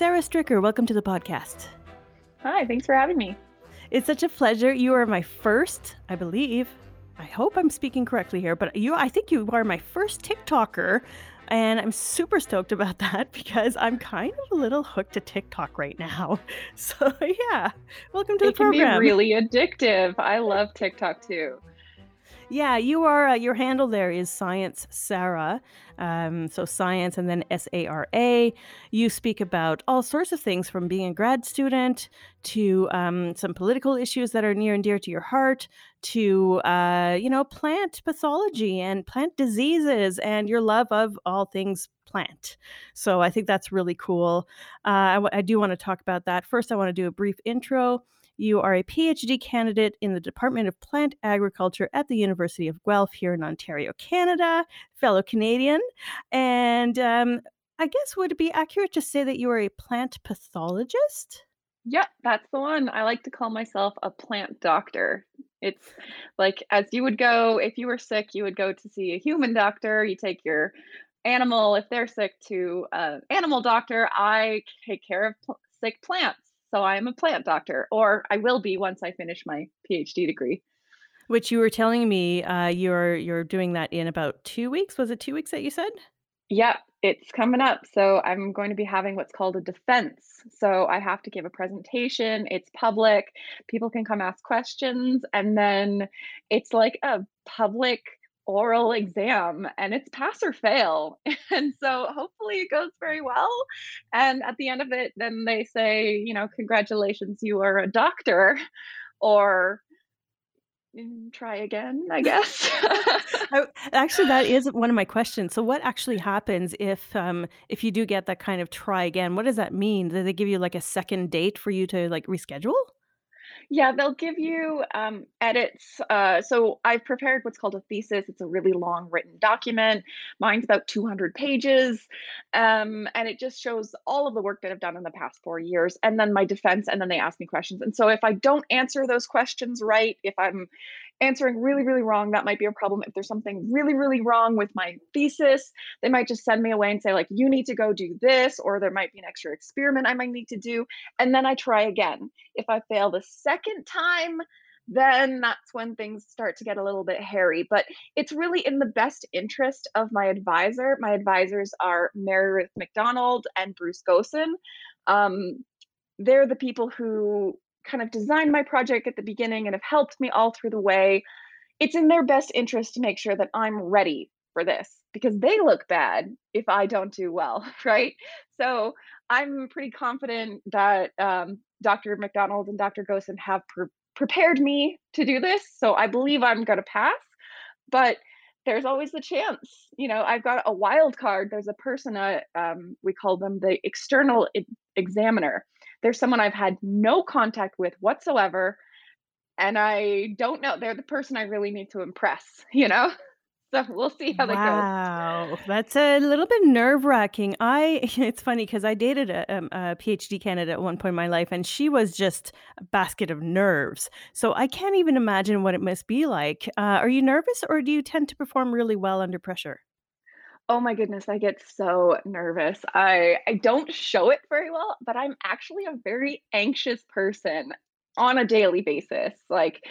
Sara Stricker, welcome to the podcast. Hi, thanks for having me. It's such a pleasure. You are my first, I believe. I hope I'm speaking correctly here, but you I think you are my first TikToker and I'm super stoked about that because I'm kind of a little hooked to TikTok right now. So yeah, welcome to it the program. It can be really addictive. I love TikTok too. Yeah, you are. Uh, your handle there is Science Sara. Um, so science and then S A R A. You speak about all sorts of things from being a grad student to um, some political issues that are near and dear to your heart to, uh, you know, plant pathology and plant diseases and your love of all things plant. So I think that's really cool. Uh, I, I do want to talk about that. First, I want to do a brief intro. You are a PhD candidate in the Department of Plant Agriculture at the University of Guelph here in Ontario, Canada, fellow Canadian. And um, I guess would it be accurate to say that you are a plant pathologist? Yep, that's the one. I like to call myself a plant doctor. It's like as you would go if you were sick, you would go to see a human doctor. You take your animal if they're sick to an animal doctor. I take care of pl- sick plants. So I am a plant doctor, or I will be once I finish my PhD degree. Which you were telling me uh, you're you're doing that in about two weeks. Was it two weeks that you said? Yep, it's coming up. So I'm going to be having what's called a defense. So I have to give a presentation. It's public. People can come ask questions, and then it's like a public oral exam and it's pass or fail. And so hopefully it goes very well. And at the end of it, then they say, you know, congratulations, you are a doctor, or "Mm, try again, I guess. Actually, that is one of my questions. So, what actually happens if um, if you do get that kind of try again? What does that mean? Do they give you like a second date for you to like reschedule? Yeah, they'll give you um, edits. Uh, so I've prepared what's called a thesis. It's a really long written document. Mine's about 200 pages. Um, and it just shows all of the work that I've done in the past four years, and then my defense, and then they ask me questions. And so if I don't answer those questions right, if I'm answering really, really wrong, that might be a problem. If there's something really, really wrong with my thesis, they might just send me away and say, like, you need to go do this, or there might be an extra experiment I might need to do. And then I try again. If I fail the second time, then that's when things start to get a little bit hairy. But it's really in the best interest of my advisor. My advisors are Mary Ruth McDonald and Bruce Gossen. Um, they're the people who kind of designed my project at the beginning and have helped me all through the way. It's in their best interest to make sure that I'm ready for this because they look bad if I don't do well, right? So I'm pretty confident that um, Dr. McDonald and Dr. Gossen have pre- prepared me to do this. So I believe I'm going to pass, but there's always the chance. You know, I've got a wild card. There's a person, uh, um, we call them the external e- examiner. There's someone I've had no contact with whatsoever, and I don't know. They're the person I really need to impress, you know? So we'll see how that goes. Wow, that's a little bit nerve-wracking. I it's funny because I dated a, um, a PhD candidate at one point in my life, and she was just a basket of nerves. So I can't even imagine what it must be like. Uh, are you nervous, or do you tend to perform really well under pressure? Oh my goodness, I get so nervous. I I don't show it very well, but I'm actually a very anxious person on a daily basis. Like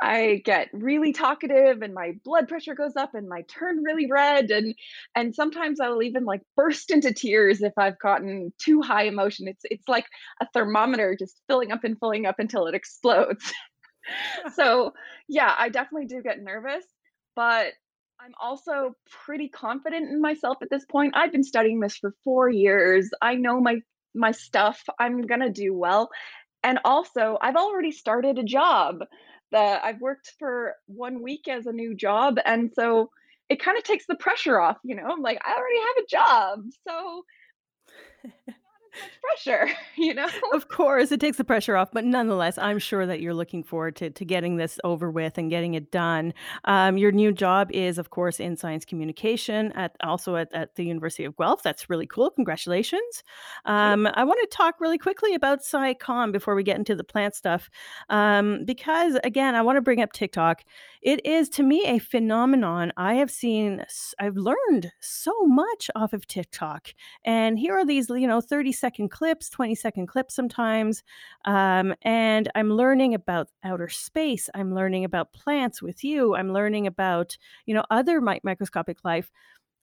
I get really talkative and my blood pressure goes up and I turn really red and and sometimes I'll even like burst into tears if I've gotten too high emotion. It's it's like a thermometer just filling up and filling up until it explodes. so, yeah, I definitely do get nervous, but I'm also pretty confident in myself at this point. I've been studying this for 4 years. I know my my stuff. I'm going to do well. And also, I've already started a job that I've worked for 1 week as a new job, and so it kinda takes the pressure off, you know? I'm like, "I already have a job, so pressure," you know? Of course, it takes the pressure off, but nonetheless, I'm sure that you're looking forward to to getting this over with and getting it done. Um, your new job is, of course, in science communication at also at, at the University of Guelph. That's really cool. Congratulations. Um, I want to talk really quickly about SciComm before we get into the plant stuff, um, because again, I want to bring up TikTok. It is to me a phenomenon. I have seen I've learned so much off of TikTok, and here are these, you know, thirty-second clips, twenty-second clips sometimes, um, and I'm learning about outer space, I'm learning about plants with you, I'm learning about, you know, other mi microscopic life.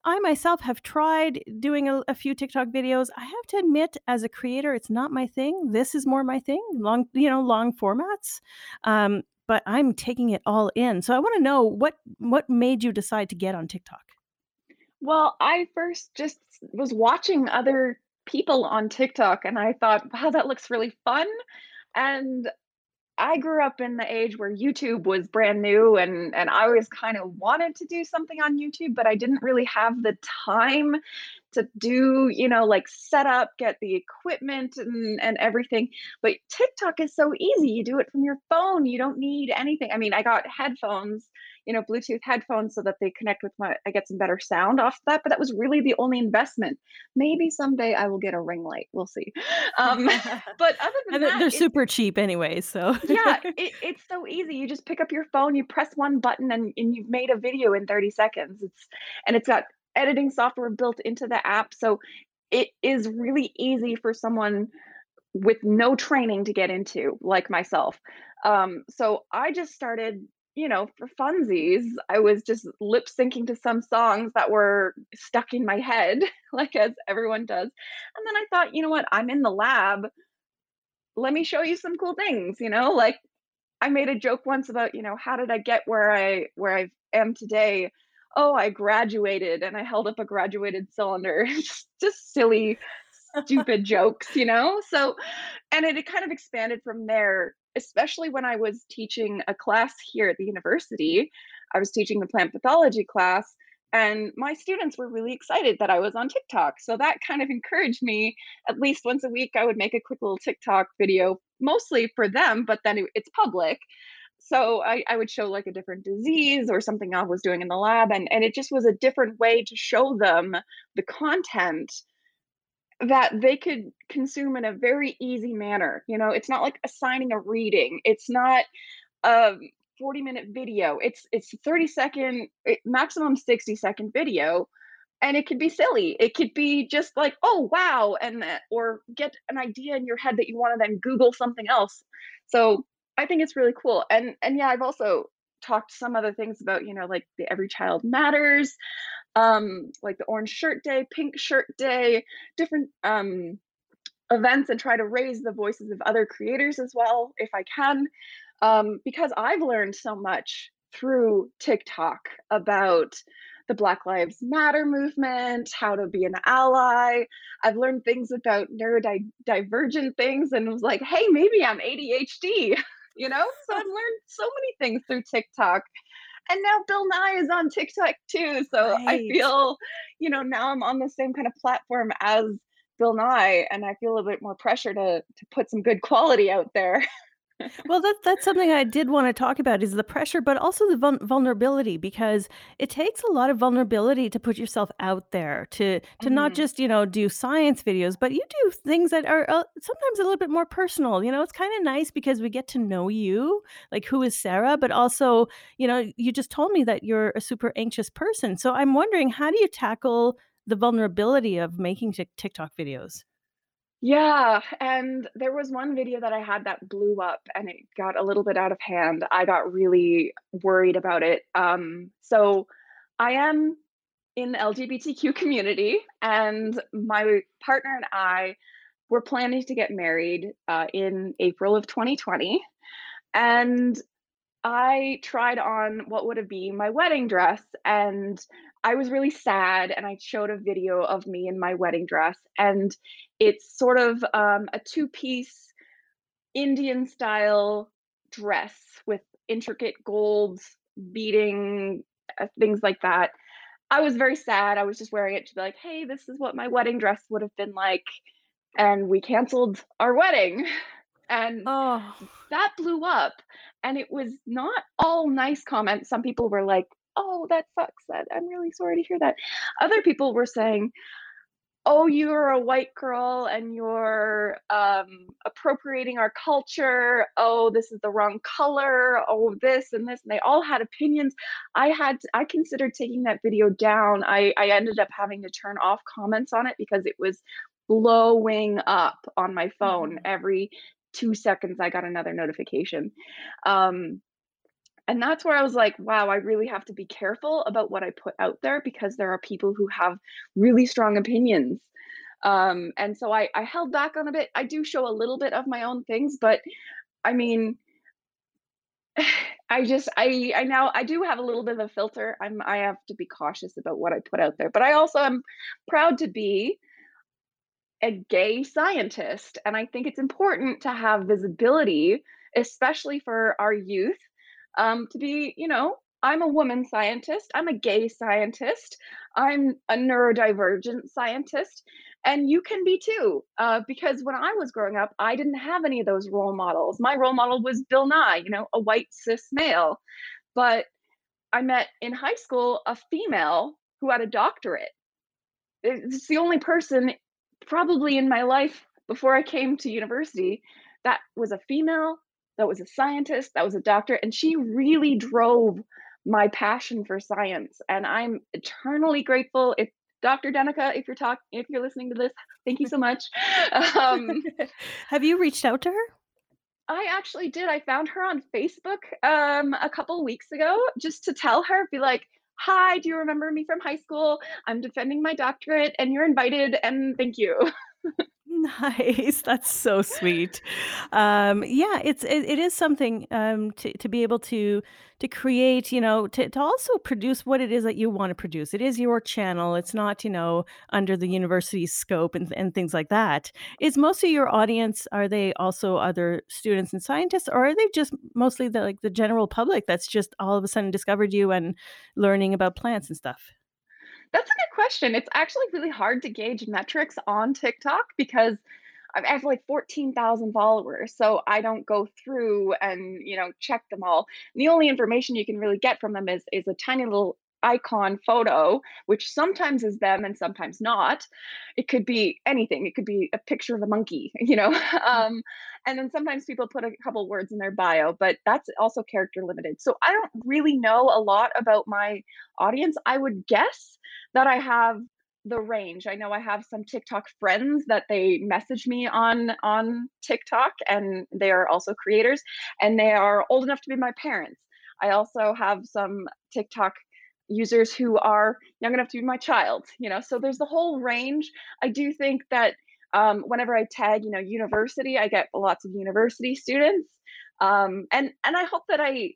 I myself have tried doing a a few TikTok videos. I have to admit, as a creator, it's not my thing. This is more my thing, long you know, long formats, um, but I'm taking it all in. So I wanna know what what made you decide to get on TikTok? Well, I first just was watching other people on TikTok and I thought, "Wow, that looks really fun." And I grew up in the age where YouTube was brand new and and I always kind of wanted to do something on YouTube, but I didn't really have the time to do, you know, like set up, get the equipment and and everything. But TikTok is so easy. You do it from your phone. You don't need anything. I mean, I got headphones, you know, Bluetooth headphones so that they connect with my I get some better sound off that, but that was really the only investment. Maybe someday I will get a ring light. We'll see. Um, but other than And that, they're super cheap anyway, so yeah, it, it's so easy. You just pick up your phone, you press one button, and, and you've made a video in 30 seconds. It's and it's got editing software built into the app, so it is really easy for someone with no training to get into, like myself. Um, so I just started, you know, for funsies. I was just lip syncing to some songs that were stuck in my head, like as everyone does. And then I thought, you know what? I'm in the lab. Let me show you some cool things, you know, like I made a joke once about, you know, how did I get where I where I am today? Oh, I graduated and I held up a graduated cylinder. just, just silly, stupid jokes, you know? So, and it, it kind of expanded from there, especially when I was teaching a class here at the university. I was teaching the plant pathology class, and my students were really excited that I was on TikTok. So that kind of encouraged me. At least once a week, I would make a quick little TikTok video, mostly for them, but then it- it's public. So I, I would show like a different disease or something I was doing in the lab, and, and it just was a different way to show them the content that they could consume in a very easy manner. You know, it's not like assigning a reading. It's not a 40 minute video. It's it's 30 second eh, maximum 60 second video and it could be silly. It could be just like, "Oh, wow," and or get an idea in your head that you wanna then Google something else. So, I think it's really cool. And and yeah, I've also talked some other things about, you know, like the Every Child Matters, um, like the Orange Shirt Day, Pink Shirt Day, different, um, events and try to raise the voices of other creators as well if I can. Um, because I've learned so much through TikTok about the Black Lives Matter movement, how to be an ally. I've learned things about neurodivergent things and was like, hey, maybe I'm ADHD, you know? So I've learned so many things through TikTok. And now Bill Nye is on TikTok too. So I feel, you know, now I'm on the same kind of platform as Bill Nye, and I feel a bit more pressure to to put some good quality out there. Well, that that's something I did wanna talk about is the pressure, but also the vul vulnerability because it takes a lot of vulnerability to put yourself out there, to to not Mhm. just, you know, do science videos, but you do things that are, uh, sometimes a little bit more personal, you know, it's kinda nice because we get to know you, like, who is Sara, but also, you know, you just told me that you're a super anxious person, so I'm wondering how do you tackle the vulnerability of making Tik TikTok videos? Yeah, and there was one video that I had that blew up and it got a little bit out of hand. I got really worried about it. Um, so I am in the LGBTQ community, and my partner and I were planning to get married uh, in April of 2020. And I tried on what would have been my wedding dress, and I was really sad, and I showed a video of me in my wedding dress, and it's sort of, um, a two-piece Indian style dress with intricate gold beading, uh, things like that. I was very sad, I was just wearing it to be like, "Hey, this is what my wedding dress would have been like," and we canceled our wedding, and Oh. that blew up, and it was not all nice comments. Some people were like, "Oh, that sucks. That I'm really sorry to hear that." Other people were saying, oh, you're a white girl and you're um, appropriating our culture. Oh, this is the wrong color. Oh, this and this. And they all had opinions. I had, I considered taking that video down. I, I ended up having to turn off comments on it because it was blowing up on my phone Mhm. every two seconds. I got another notification. Um, and that's where I was like, wow, I really have to be careful about what I put out there because there are people who have really strong opinions. Um, and so I, I held back on a bit. I do show a little bit of my own things, but I mean, I just I I now I do have a little bit of a filter. I'm I have to be cautious about what I put out there. But I also am proud to be a gay scientist. And I think it's important to have visibility, especially for our youth, um, to be, you know, I'm a woman scientist, I'm a gay scientist, I'm a neurodivergent scientist, and you can be too. Uh, because when I was growing up, I didn't have any of those role models. My role model was Bill Nye, you know, a white cis male. But I met in high school a female who had a doctorate it's the only person probably in my life before I came to university that was a female, that was a scientist, that was a doctor, and she really drove my passion for science. And I'm eternally grateful. If Dr. Denica, if you're talking, if you're listening to this, thank you so much. Um, Have you reached out to her? I actually did. I found her on Facebook um, a couple weeks ago just to tell her, be like, "Hi, do you remember me from high school? I'm defending my doctorate, and you're invited, and thank you." Nice, that's so sweet. Um, yeah, it's it, it is something um, to to be able to to create, you know, to to also produce what it is that you want to produce. It is your channel. It's not, you know, under the university's scope and and things like that. Is most of your audience are they also other students and scientists, or are they just mostly the like the general public that's just all of a sudden discovered you and learning about plants and stuff? That's a good question. It's actually really hard to gauge metrics on TikTok because I have like 14,000 followers, so I don't go through and, you know, check them all. The only information you can really get from them is is a tiny little icon photo, which sometimes is them and sometimes not. It could be anything. It could be a picture of a monkey, you know. Um, and then sometimes people put a couple words in their bio, but that's also character limited. So I don't really know a lot about my audience. I would guess that I have the range. I know I have some TikTok friends that they message me on on TikTok and they are also creators and they are old enough to be my parents. I also have some TikTok users who are young enough to be my child, you know. So there's the whole range. I do think that um, whenever I tag, you know, university, I get lots of university students. Um, and and I hope that I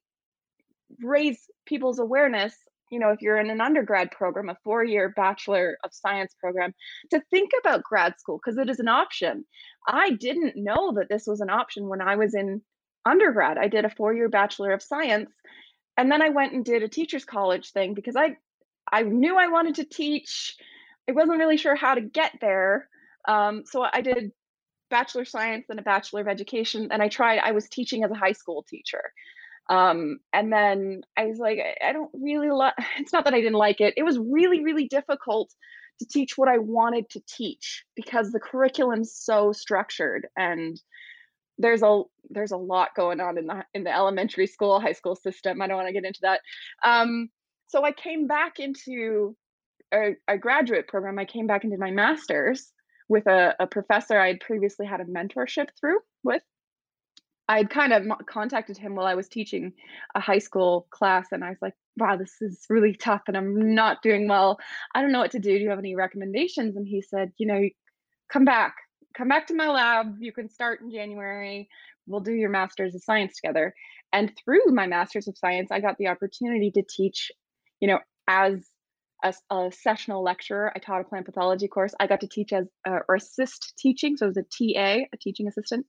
raise people's awareness you know if you're in an undergrad program a four year bachelor of science program to think about grad school because it is an option i didn't know that this was an option when i was in undergrad i did a four year bachelor of science and then i went and did a teachers college thing because i i knew i wanted to teach i wasn't really sure how to get there um, so i did bachelor of science and a bachelor of education and i tried i was teaching as a high school teacher um, and then I was like, I, I don't really like it's not that I didn't like it. It was really, really difficult to teach what I wanted to teach because the curriculum's so structured and there's a there's a lot going on in the in the elementary school, high school system. I don't want to get into that. Um, so I came back into a, a graduate program. I came back did my master's with a, a professor I had previously had a mentorship through with I'd kind of contacted him while I was teaching a high school class, and I was like, "Wow, this is really tough, and I'm not doing well. I don't know what to do. Do you have any recommendations?" And he said, "You know, come back. Come back to my lab. You can start in January. We'll do your master's of science together." And through my master's of science, I got the opportunity to teach, you know, as a, a sessional lecturer. I taught a plant pathology course. I got to teach as uh, or assist teaching, so was a TA, a teaching assistant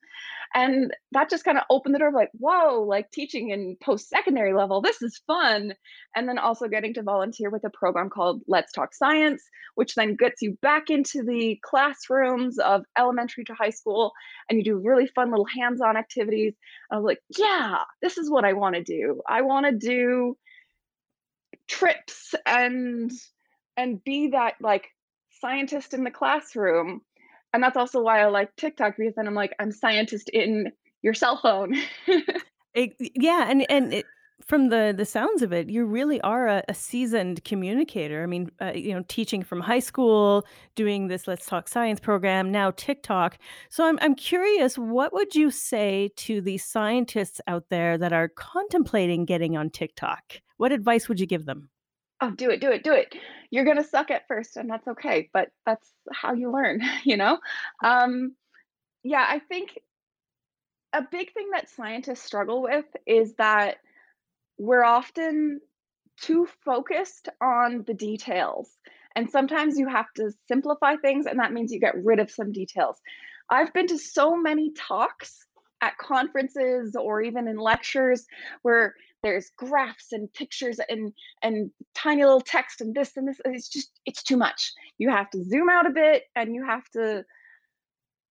and that just kind of opened the door of like whoa like teaching in post-secondary level this is fun and then also getting to volunteer with a program called let's talk science which then gets you back into the classrooms of elementary to high school and you do really fun little hands-on activities i was like yeah this is what i want to do i want to do trips and and be that like scientist in the classroom. And that's also why I like TikTok because then I'm like, I'm scientist in your cell phone. It yeah, and and it from the the sounds of it, you really are a a seasoned communicator. I mean, uh, you know, teaching from high school, doing this Let's Talk Science program, now TikTok. So I'm I'm curious, what would you say to the scientists out there that are contemplating getting on TikTok? What advice would you give them? Oh, do it, do it, do it. You're gonna suck at first, and that's okay, but that's how you learn, you know? Um, yeah, I think a big thing that scientists struggle with is that we're often too focused on the details. And sometimes you have to simplify things, and that means you get rid of some details. I've been to so many talks at conferences or even in lectures where there's graphs and pictures and and tiny little text and this and this it's just it's too much you have to zoom out a bit and you have to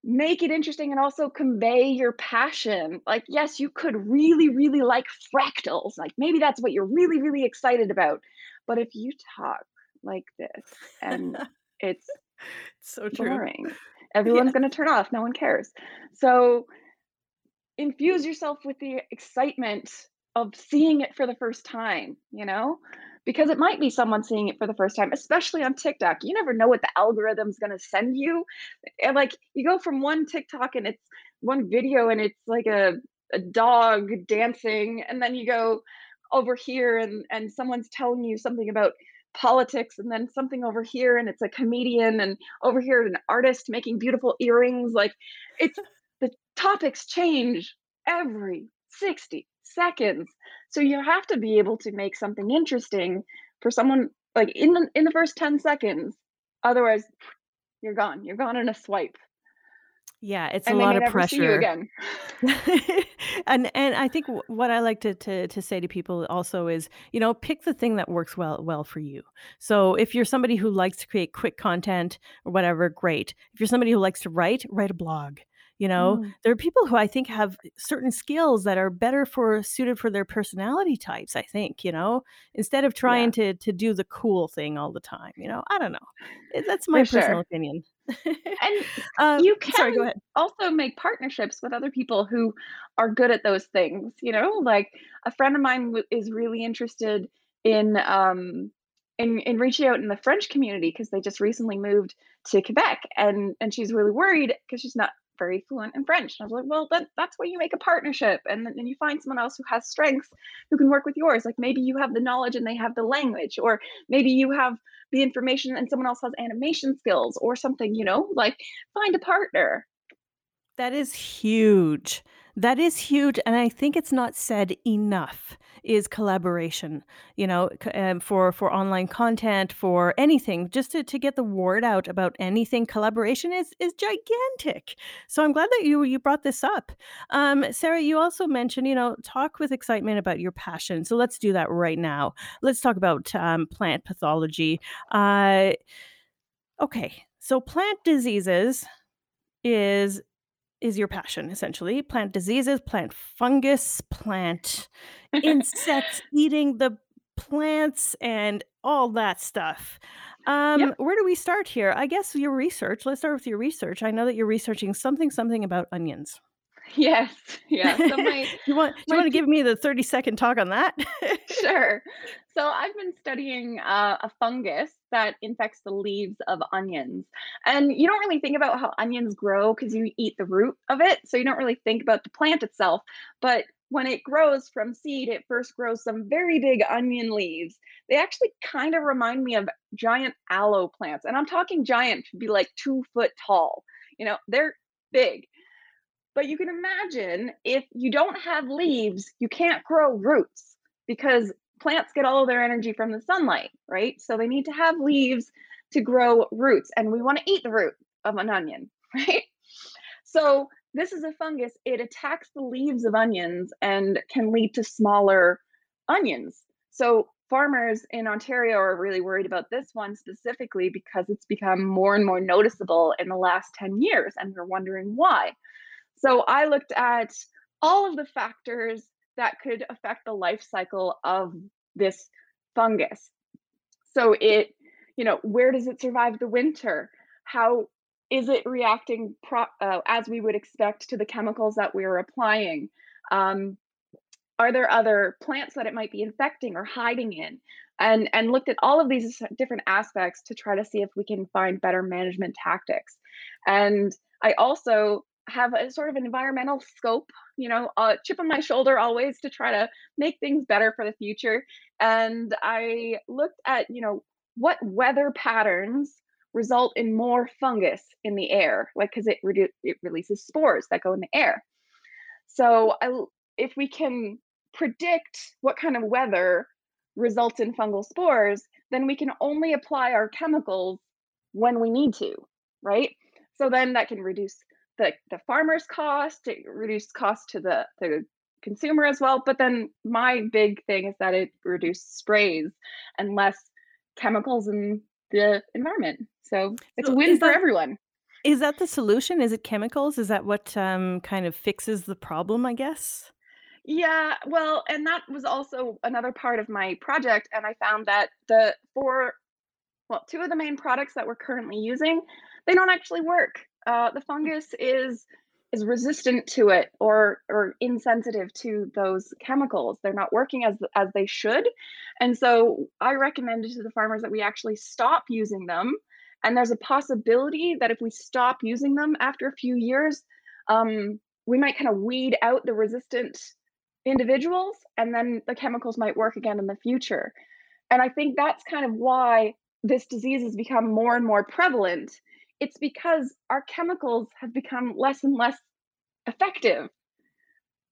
make it interesting and also convey your passion. Like, yes, you could really, really like fractals. Like, maybe that's what you're really, really excited about. But if you talk like this and it's So true. boring, Yeah. everyone's going to turn off. No one cares. So, infuse yourself with the excitement of seeing it for the first time, you know? Because it might be someone seeing it for the first time, especially on TikTok. You never know what the algorithm's gonna send you. And like you go from one TikTok and it's one video and it's like a, a dog dancing, and then you go over here and, and someone's telling you something about politics, and then something over here and it's a comedian, and over here an artist making beautiful earrings. Like it's the topics change every 60 seconds. So you have to be able to make something interesting for someone like in the in the first 10 seconds. Otherwise, you're gone. You're gone in a swipe Yeah, it's a and they lot of never see you pressure. again. And and I think w what I like to to to say to people also is, you know, pick the thing that works well well for you. So, if you're somebody who likes to create quick content or whatever, great. If you're somebody who likes to write, write a blog, you know? Mm, There are people who I think have certain skills that are better for suited for their personality types, I think, you know? Instead of trying yeah, to to do the cool thing all the time, you know? I don't know. That's my for personal sure. opinion. And Uh, you sorry, go can ahead. also make partnerships with other people who are good at those things, you know? Like a friend of mine w- is really interested in um in in reaching out in the French community because they just recently moved to Quebec and and she's really worried because she's not very fluent in French. And I was like, well, then that's where you make a partnership and then you find someone else who has strengths who can work with yours. Like maybe you have the knowledge and they have the language, or maybe you have the information and someone else has animation skills or something, you know? Like find a partner. That is huge. That is huge, and I think it's not said enough, is collaboration, you know, um, for for online content, for anything, just to to get the word out about anything, collaboration is is gigantic. So I'm glad that you you brought this up. Um, Sara, you also mentioned, you know, talk with excitement about your passion, so let's do that right now. Let's talk about, um, plant pathology. Uh, okay, so plant diseases is is your passion, essentially. Plant diseases, plant fungus, plant insects eating the plants, and all that stuff. Yep. Um, where do we start here? I guess your research. Let's start with your research. I know that you're researching something, something about onions. Yes. Yeah. So my you want? You want to give me the thirty second talk on that? sure. So I've been studying uh, a fungus that infects the leaves of onions. And you don't really think about how onions grow because you eat the root of it. So you don't really think about the plant itself. But when it grows from seed, it first grows some very big onion leaves. They actually kind of remind me of giant aloe plants. And I'm talking giant to be like two foot tall. You know, they're big. But you can imagine if you don't have leaves, you can't grow roots because plants get all of their energy from the sunlight, right? So they need to have leaves to grow roots, and we want to eat the root of an onion, right? So this is a fungus. It attacks the leaves of onions and can lead to smaller onions. So farmers in Ontario are really worried about this one specifically because it's become more and more noticeable in the last 10 years, and we're wondering why. So I looked at all of the factors that could affect the life cycle of this fungus. So it you know, where does it survive the winter? How is it reacting pro- uh, as we would expect to the chemicals that we are applying? Um, are there other plants that it might be infecting or hiding in? And, and looked at all of these different aspects to try to see if we can find better management tactics. And I also have a sort of environmental scope, you know, a chip on my shoulder always to try to make things better for the future. And I looked at, you know, what weather patterns result in more fungus in the air, like because it redu- it releases spores that go in the air. So I, if we can predict what kind of weather results in fungal spores, then we can only apply our chemicals when we need to, right? So then that can reduce the, the farmer's cost, it reduces cost to the, the consumer as well. But then my big thing is that it reduces sprays and less chemicals in the environment. So it's a win for that everyone. is that the solution? Is it chemicals? Is that what, um, kind of fixes the problem, I guess? Yeah, well, and that was also another part of my project. And I found that the four, well, two of the main products that we're currently using, they don't actually work. Uh, the fungus is is resistant to it or or insensitive to those chemicals. They're not working as as they should. And so I recommended to the farmers that we actually stop using them. And there's a possibility that if we stop using them after a few years, um, we might kind of weed out the resistant individuals and then the chemicals might work again in the future. And I think that's kind of why this disease has become more and more prevalent. It's because our chemicals have become less and less effective.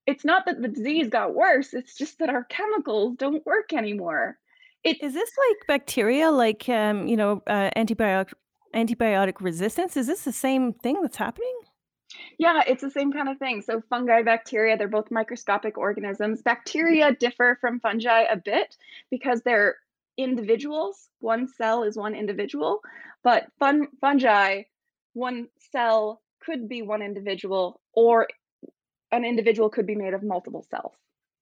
It's not that the disease got worse, it's just that our chemicals don't work anymore. It's Is this like bacteria, like, um, you know, uh, antibiotic antibiotic resistance? Is this the same thing that's happening? Yeah, it's the same kind of thing. So fungi, bacteria, they're both microscopic organisms. Bacteria differ from fungi a bit because they're individuals. One cell is one individual, but fun fungi, one cell could be one individual, or an individual could be made of multiple cells.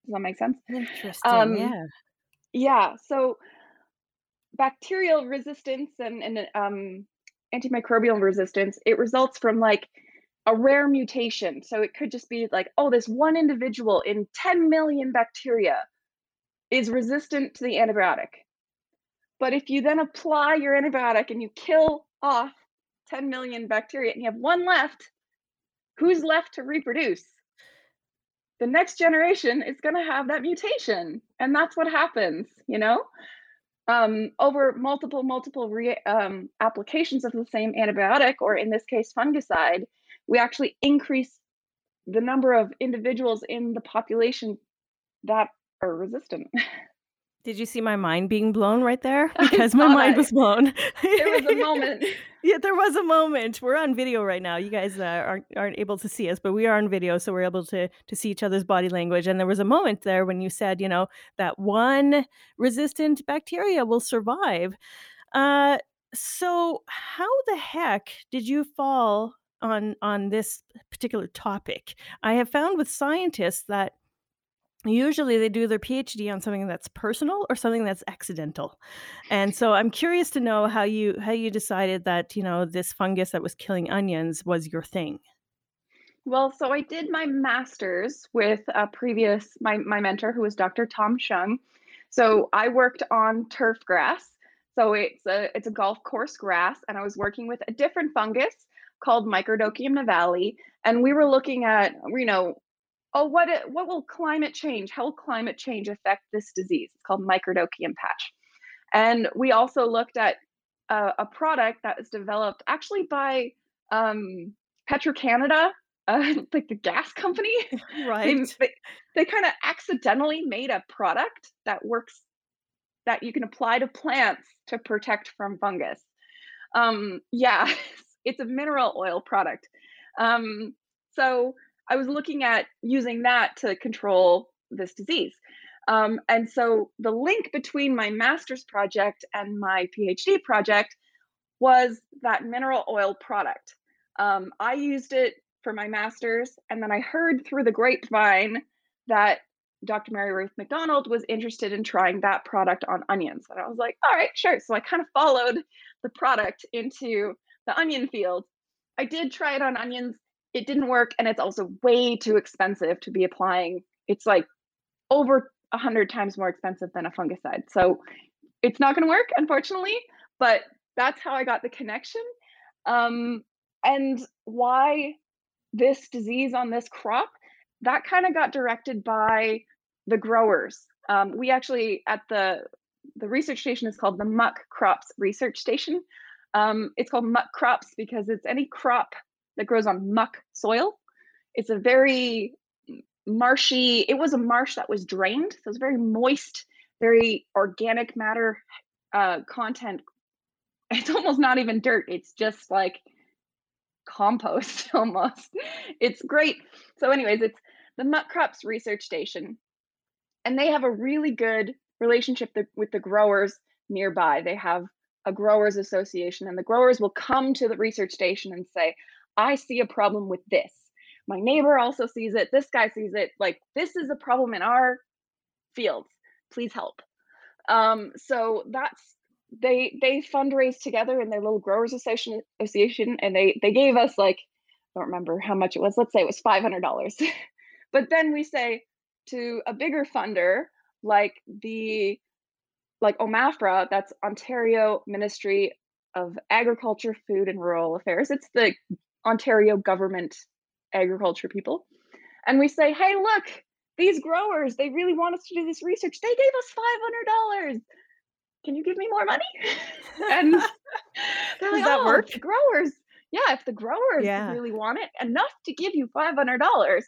Does that make sense? Interesting, Um, yeah. yeah. So bacterial resistance and, and um, antimicrobial resistance, it results from like a rare mutation. So it could just be like, oh, this one individual in 10 million bacteria is resistant to the antibiotic. But if you then apply your antibiotic and you kill off 10 million bacteria and you have one left, who's left to reproduce? The next generation is going to have that mutation. And that's what happens, you know? um, over multiple multiple re- um, applications of the same antibiotic or in this case fungicide we actually increase the number of individuals in the population that are resistant Did you see my mind being blown right there? Because my mind was blown. there was a moment Yeah, there was a moment. We're on video right now. You guys, uh, aren't aren't able to see us, but we are on video, so we're able to to see each other's body language, and there was a moment there when you said, you know, that one resistant bacteria will survive. Uh, so how the heck did you fall on on this particular topic? I have found with scientists that Usually they do their PhD on something that's personal or something that's accidental. And so I'm curious to know how you how you decided that, you know, this fungus that was killing onions was your thing. well so i did my master's with a previous my, my mentor who was dr tom Hsiang so i worked on turf grass so it's a it's a golf course grass and i was working with a different fungus called microdochium nivale and we were looking at you know Oh, what it, what will climate change? How will climate change affect this disease? It's called microdochium patch. And we also looked at a, a product that was developed actually by um, Petro-Canada, uh, like the gas company. they Right. they, they kind of accidentally made a product that works that you can apply to plants to protect from fungus. Um, yeah, it's a mineral oil product. Um, so I was looking at using that to control this disease. Um, and so the link between my master's project and my PhD project was that mineral oil product. Um, I used it for my master's, and then I heard through the grapevine that Dr. Mary Ruth McDonald was interested in trying that product on onions. And I was like, all right, sure. So I kind of followed the product into the onion field. I did try it on onions. It didn't work. And it's also way too expensive to be applying. It's like over a hundred times more expensive than a fungicide. So it's not going to work, unfortunately. But that's how I got the connection. Um, and why this disease on this crop that kind of got directed by the growers. Um, we actually at the the research station is called the Muck Crops Research Station. Um, it's called muck crops because it's any crop that grows on muck soil. It's a very marshy. It was a marsh that was drained, so it's very moist, very organic matter uh, content. It's almost not even dirt. It's just like compost almost. It's great. So, anyways, it's the Muck Crops Research Station, and they have a really good relationship with the growers nearby. They have a growers association, and the growers will come to the research station and say, I see a problem with this. My neighbor also sees it. This guy sees it. Like, this is a problem in our fields. Please help. Um, so that's they they fundraise together in their little growers association association and they they gave us like I don't remember how much it was let's say it was $500 but then we say to a bigger funder like the like OMAFRA that's Ontario Ministry of Agriculture Food and Rural Affairs it's the Ontario government agriculture people and we say hey look these growers they really want us to do this research they gave us $500 can you give me more money? and they're like, that oh, work? the growers, yeah, if the growers Yeah. really want it enough to give you five hundred dollars,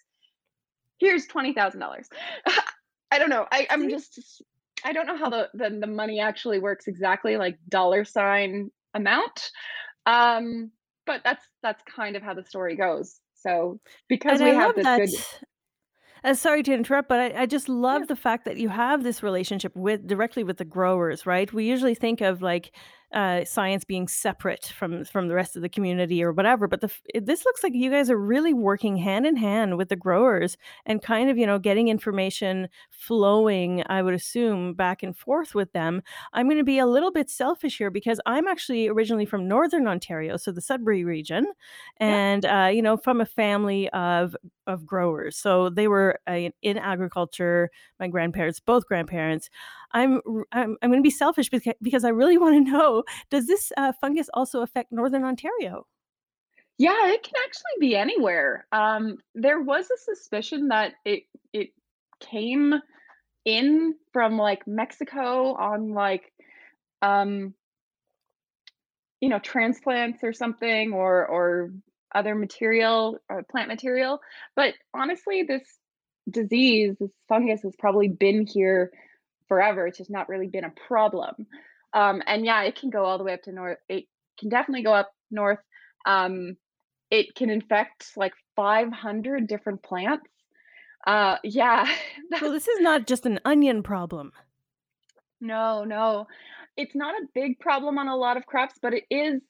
here's twenty thousand dollars. I don't know. I, I'm just I don't know how the, the the money actually works exactly, like dollar sign amount. Um, but that's that's kind of how the story goes. So because And we I have this that good uh, sorry to interrupt, but I I just yeah, love the fact that you have this relationship with directly with the growers, right? We usually think of, like, uh, science being separate from from the rest of the community or whatever, but the this looks like you guys are really working hand in hand with the growers and kind of, you know, getting information flowing, I would assume, back and forth with them. I'm gonna be a little bit selfish here because I'm actually originally from Northern Ontario, so the Sudbury region, yeah. and, uh, you know, from a family of of growers. So they were uh, in agriculture. My grandparents, both grandparents. I'm I'm, I'm going to be selfish because, because I really want to know: Does this uh, fungus also affect Northern Ontario? Yeah, it can actually be anywhere. Um, there was a suspicion that it it came in from like Mexico on like um you know transplants or something or or other material or plant material but honestly this disease this fungus has probably been here forever it's just not really been a problem um and yeah it can go all the way up to north it can definitely go up north um it can infect like 500 different plants uh yeah So this is not just an onion problem. No, no. It's not a big problem on a lot of crops, but it is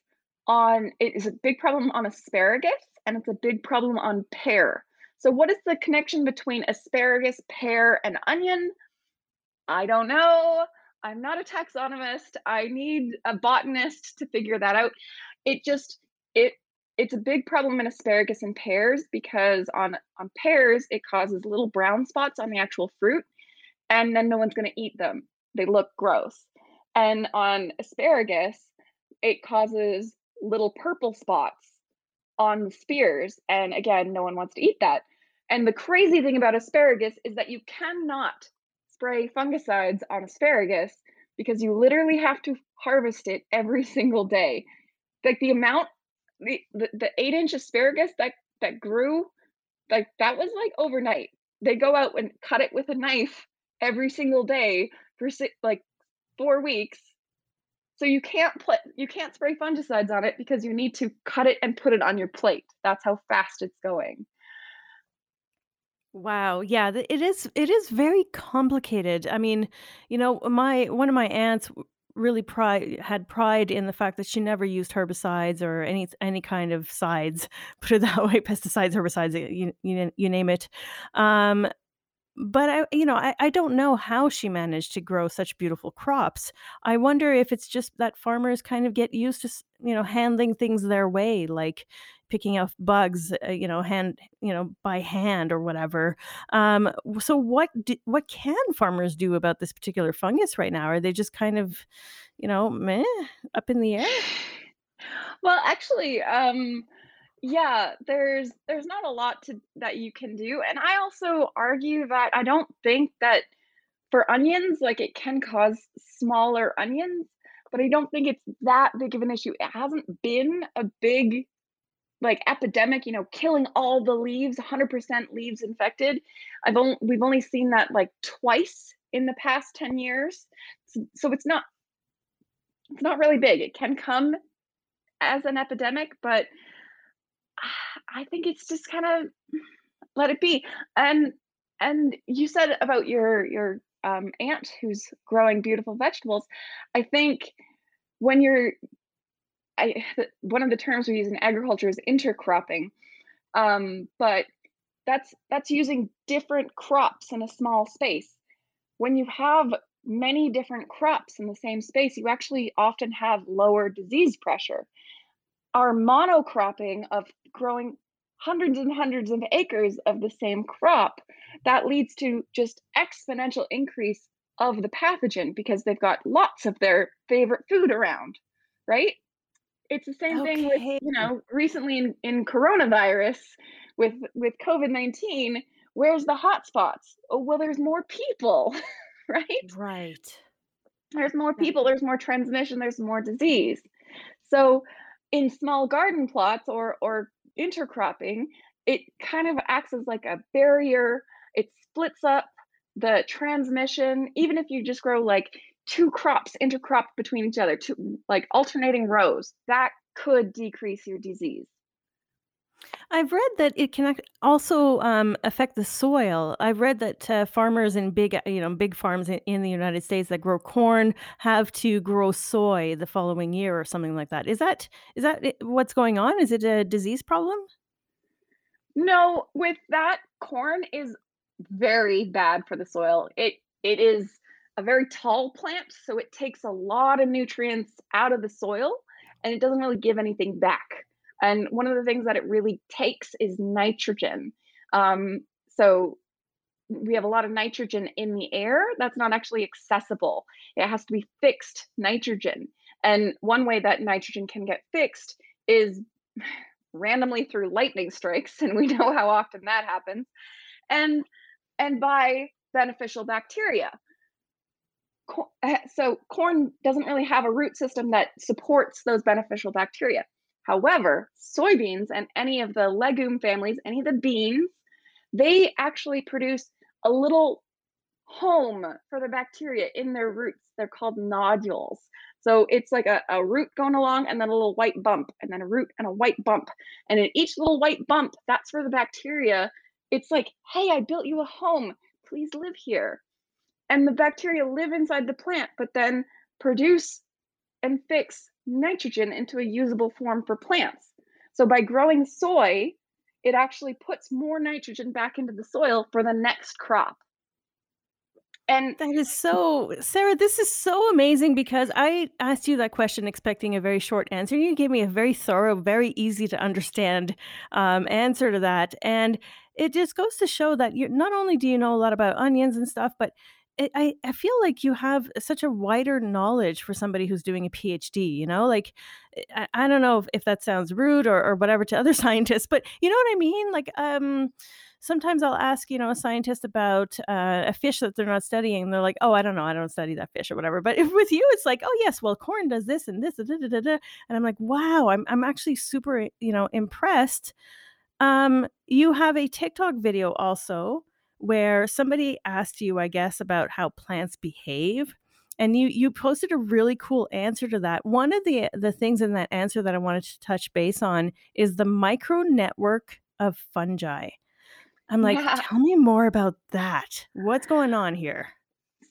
on it is a big problem on asparagus and it's a big problem on pear. So what is the connection between asparagus, pear, and onion? I don't know. I'm not a taxonomist. I need a botanist to figure that out. It just it it's a big problem in asparagus and pears because on on pears it causes little brown spots on the actual fruit and then no one's going to eat them. They look gross. And on asparagus, it causes little purple spots on the spears. And again, no one wants to eat that. And the crazy thing about asparagus is that you cannot spray fungicides on asparagus because you literally have to harvest it every single day. Like the amount, the, the, the eight inch asparagus that, that grew like, that was, like, overnight. They go out and cut it with a knife every single day for like, 4 weeks. So you can't put you can't spray fungicides on it because you need to cut it and put it on your plate. That's how fast it's going. Wow, yeah, it is it is very complicated. I mean, you know, my one of my aunts really pride had pride in the fact that she never used herbicides or any any kind of sides, put it that way, pesticides, herbicides, you you you name it. Um, but I you know, I I don't know how she managed to grow such beautiful crops. I wonder if it's just that farmers kind of get used to you know, handling things their way, like picking up bugs, uh, you know, hand you know, by hand or whatever. Um, so what d what can farmers do about this particular fungus right now? Are they just kind of, you know, meh, up in the air? Well, actually, um, yeah, there's there's not a lot to that you can do, and I also argue that I don't think that for onions, like, it can cause smaller onions, but I don't think it's that big of an issue. It hasn't been a big, like, epidemic, you know, killing all the leaves, 100% leaves infected. I've only we've only seen that, like, twice in the past 10 years. S so it's not it's not really big. It can come as an epidemic, but I think it's just kinda let it be. And and you said about your your, um, aunt who's growing beautiful vegetables. I think when you're I one of the terms we use in agriculture is intercropping, um, but that's that's using different crops in a small space. When you have many different crops in the same space, you actually often have lower disease pressure. Our monocropping of growing hundreds and hundreds of acres of the same crop, that leads to just exponential increase of the pathogen because they've got lots of their favorite food around, right? It's the same thing with, you know, recently in in coronavirus with with COVID-19, where's the hotspots? Oh, well, there's more people, right? Right. There's more people, there's more transmission, there's more disease. So, in small garden plots or or intercropping, it kind of acts as like a barrier. It splits up the transmission. Even if you just grow like 2 crops intercropped between each other, 2 like alternating rows, that could decrease your disease. I've read that it can also, um, affect the soil. I've read that, uh, farmers in big, uh, you know, big farms in in the United States that grow corn have to grow soy the following year or something like that. Is that is that what's going on? Is it a disease problem? No, with that, corn is very bad for the soil. It it is a very tall plant, so it takes a lot of nutrients out of the soil, and it doesn't really give anything back. And one of the things that it really takes is nitrogen. Um, so we have a lot of nitrogen in the air that's not actually accessible. It has to be fixed nitrogen. And one way that nitrogen can get fixed is randomly through lightning strikes, and we know how often that happens, and and by beneficial bacteria. Eh, So corn doesn't really have a root system that supports those beneficial bacteria. However, soybeans and any of the legume families, any of the beans, they actually produce a little home for the bacteria in their roots. They're called nodules. So it's like a, a root going along and then a little white bump and then a root and a white bump. And in each little white bump, that's where the bacteria, it's like, hey, I built you a home. Please live here. And the bacteria live inside the plant, but then produce and fix nitrogen into a usable form for plants. So by growing soy, it actually puts more nitrogen back into the soil for the next crop. And That is so Sara, this is so amazing because I asked you that question expecting a very short answer, you gave me a very thorough, very easy to understand, um, answer to that, and it just goes to show that you not only do you know a lot about onions and stuff, but I I feel like you have such a wider knowledge for somebody who's doing a PhD, you know? Like, eh, I I don't know if if that sounds rude or or whatever to other scientists, but you know what I mean? Like, um sometimes I'll ask, you know, a scientist about, uh, a fish that they're not studying, and they're like, "Oh, I don't know, I don't study that fish," or whatever, but if with you, it's like, "Oh, yes, well, corn does this and this, da, da, da, da, da," and I'm like, "Wow," I'm I'm actually super, you know, impressed. Um, you have a TikTok video also where somebody asked you, I guess, about how plants behave, and you you posted a really cool answer to that. One of the the things in that answer that I wanted to touch base on is the micro network of fungi. I'm like, yeah, "Tell me more about that. What's going on here?"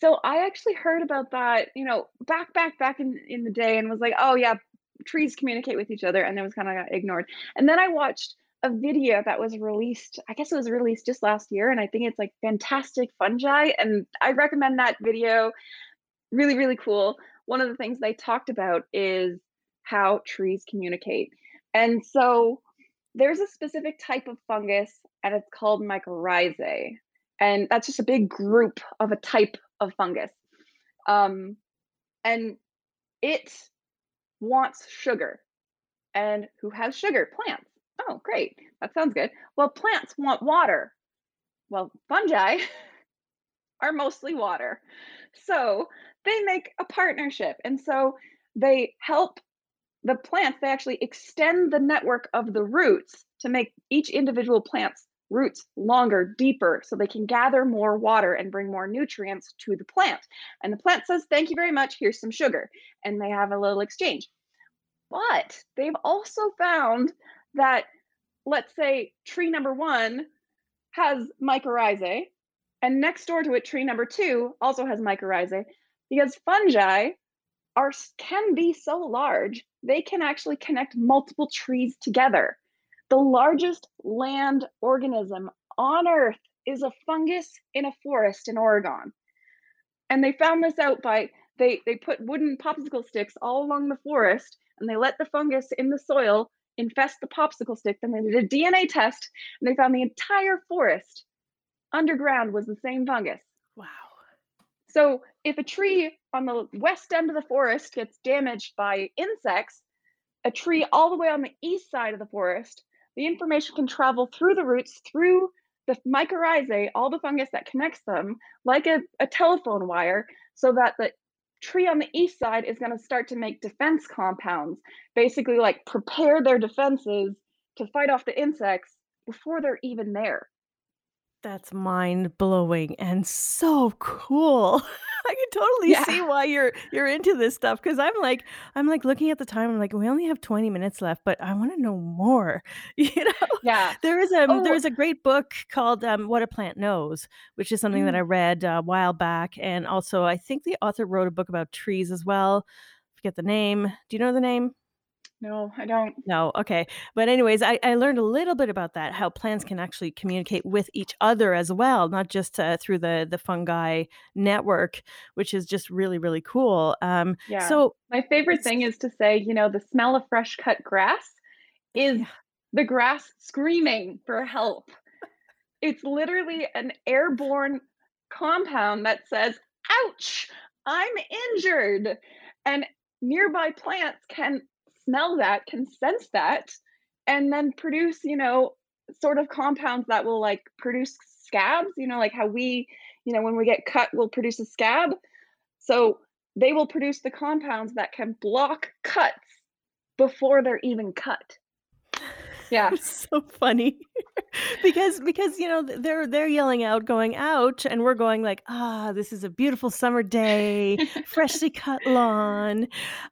so I actually heard about that, you know, back, back, back in in the day, and was like, oh yeah, trees communicate with each other, and it was kind of ignored. And then I watched a video that was released I guess it was released just last year, and I think it's, like, Fantastic Fungi, and I recommend that video. Really, really cool. One of the things they talked about is how trees communicate. And so there's a specific type of fungus, and it's called mycorrhizae, and that's just a big group of a type of fungus. Um, and it wants sugar. And who has sugar? Plants. Oh, great. That sounds good. Well, plants want water. Well, fungi are mostly water. So they make a partnership. And so they help the plants, they actually extend the network of the roots to make each individual plant's roots longer, deeper, so they can gather more water and bring more nutrients to the plant. And the plant says, Thank you very much, here's some sugar. And they have a little exchange. But they've also found that, let's say, tree number one has mycorrhizae, and next door to it, tree number two also has mycorrhizae, because fungi are can be so large they can actually connect multiple trees together. The largest land organism on Earth is a fungus in a forest in Oregon. And they found this out by they they put wooden popsicle sticks all along the forest and they let the fungus in the soil infest the popsicle stick. Then they did a DNA test and they found the entire forest underground was the same fungus. Wow. So if a tree on the west end of the forest gets damaged by insects, a tree all the way on the east side of the forest, the information can travel through the roots, through the mycorrhizae, all the fungus that connects them, like a, a telephone wire, so that the tree on the east side is going to start to make defense compounds, basically like prepare their defenses to fight off the insects before they're even there. That's mind-blowing and so cool. I can totally Yeah. see why you're you're into this stuff because I'm like I'm like looking at the time, I'm like, "We only have 20 minutes left, but I wanna know more." You know? Yeah. There is, a there Oh, is a great book called, um, What a Plant Knows, which is something that I mm, read a while back, and also I think the author wrote a book about trees as well. Forget the name. Do you know the name? No, I don't. No, okay. But anyways, I I learned a little bit about that, how plants can actually communicate with each other as well, not just, uh, through the the fungi network, which is just really, really cool. Um, Yeah. so My favorite thing is to say, you know, the smell of fresh cut grass is yeah, the grass screaming for help. It's literally an airborne compound that says, "Ouch, I'm injured." And nearby plants can smell that, can sense that, and then produce, you know, sort of compounds that will like produce scabs, you know, like how we, you know, when we get cut, we'll produce a scab. So they will produce the compounds that can block cuts before they're even cut. Yeah. so funny because because, you know, they're they're yelling out going, "Ouch," and we're going like, "Ah, this is a beautiful summer day, freshly cut lawn."